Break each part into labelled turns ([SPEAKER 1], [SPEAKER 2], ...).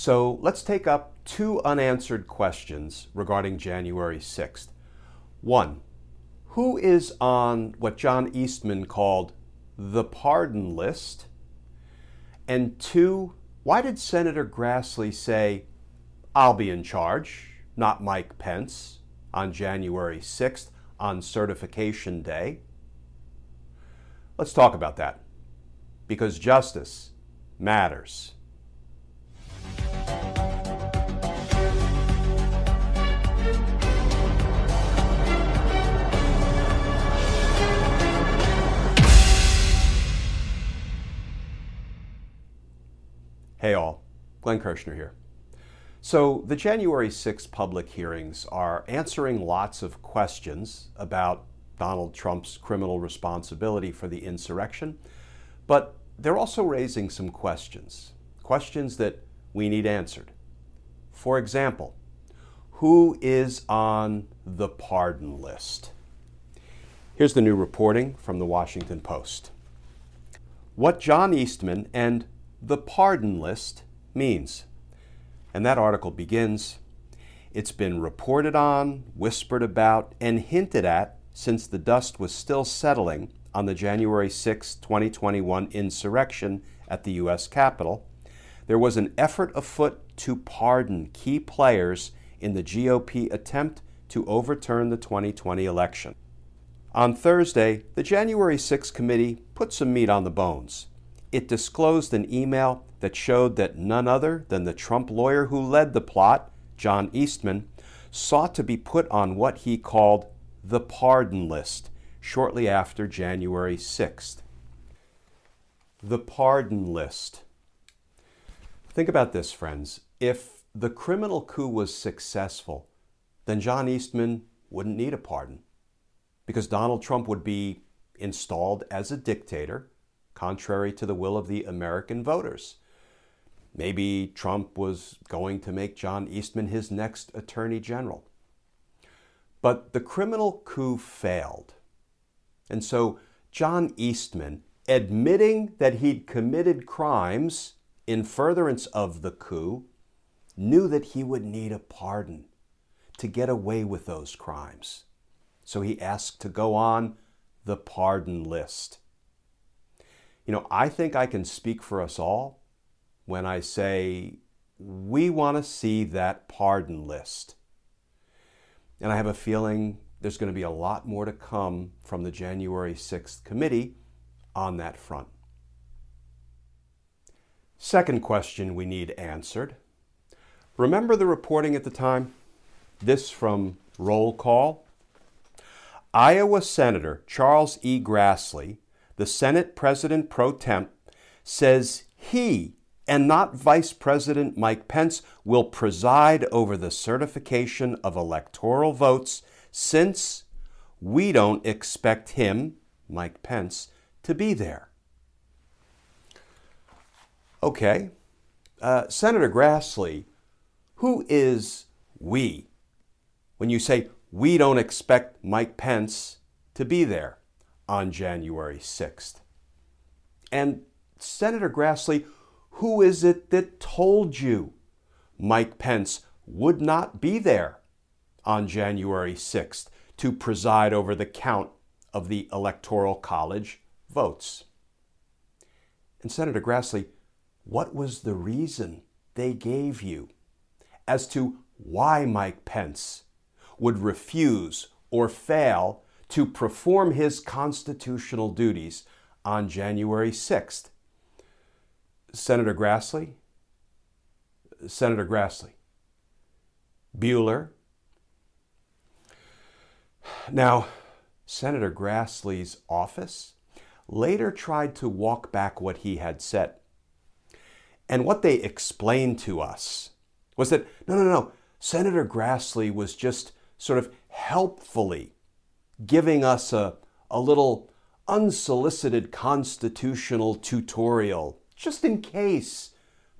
[SPEAKER 1] So let's take up two unanswered questions regarding January 6th. One, who is on what John Eastman called the pardon list? And two, why did Senator Grassley say, I'll be in charge, not Mike Pence, on January 6th on certification day? Let's talk about that because justice matters. Hey all, Glenn Kirschner here. So, the January 6 public hearings are answering lots of questions about Donald Trump's criminal responsibility for the insurrection, but they're also raising some questions, questions that we need answered. For example, who is on the pardon list? Here's the new reporting from the Washington Post. What John Eastman and the pardon list means. And that article begins It's been reported on, whispered about, and hinted at since the dust was still settling on the January 6, 2021 insurrection at the U.S. Capitol. There was an effort afoot to pardon key players in the GOP attempt to overturn the 2020 election. On Thursday, the January 6 committee put some meat on the bones it disclosed an email that showed that none other than the Trump lawyer who led the plot, John Eastman, sought to be put on what he called the pardon list shortly after January 6th. The pardon list. Think about this, friends. If the criminal coup was successful, then John Eastman wouldn't need a pardon because Donald Trump would be installed as a dictator contrary to the will of the American voters. Maybe Trump was going to make John Eastman his next attorney general. But the criminal coup failed. And so John Eastman, admitting that he'd committed crimes in furtherance of the coup, knew that he would need a pardon to get away with those crimes. So he asked to go on the pardon list. You know, I think I can speak for us all when I say we want to see that pardon list. And I have a feeling there's going to be a lot more to come from the January 6th committee on that front. Second question we need answered. Remember the reporting at the time? This from Roll Call. Iowa Senator Charles E. Grassley the Senate President pro tem says he and not Vice President Mike Pence will preside over the certification of electoral votes since we don't expect him, Mike Pence, to be there. Okay, uh, Senator Grassley, who is we? When you say we don't expect Mike Pence to be there on January 6th. And Senator Grassley, who is it that told you Mike Pence would not be there on January 6th to preside over the count of the Electoral College votes. And Senator Grassley, what was the reason they gave you as to why Mike Pence would refuse or fail to perform his constitutional duties on January 6th? Senator Grassley, Senator Grassley, Bueller. Now, Senator Grassley's office later tried to walk back what he had said. And what they explained to us was that no, no, no, Senator Grassley was just sort of helpfully giving us a, a little unsolicited constitutional tutorial just in case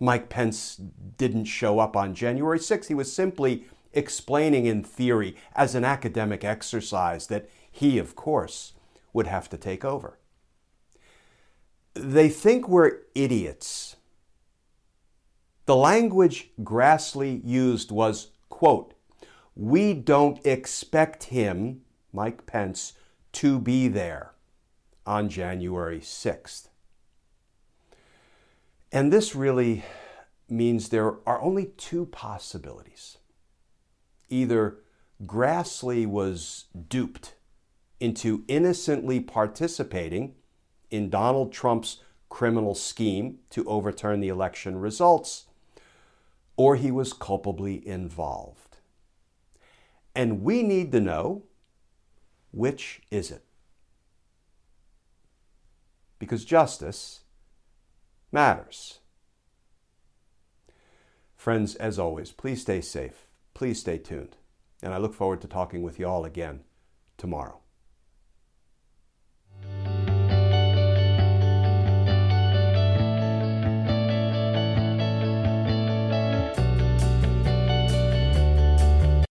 [SPEAKER 1] Mike Pence didn't show up on January 6th. He was simply explaining in theory as an academic exercise that he, of course, would have to take over. They think we're idiots. The language Grassley used was, quote, we don't expect him, Mike Pence, to be there on January 6th. And this really means there are only two possibilities. Either Grassley was duped into innocently participating in Donald Trump's criminal scheme to overturn the election results, or he was culpably involved. And we need to know which is it? Because justice matters. Friends, as always, please stay safe. Please stay tuned. And I look forward to talking with you all again tomorrow.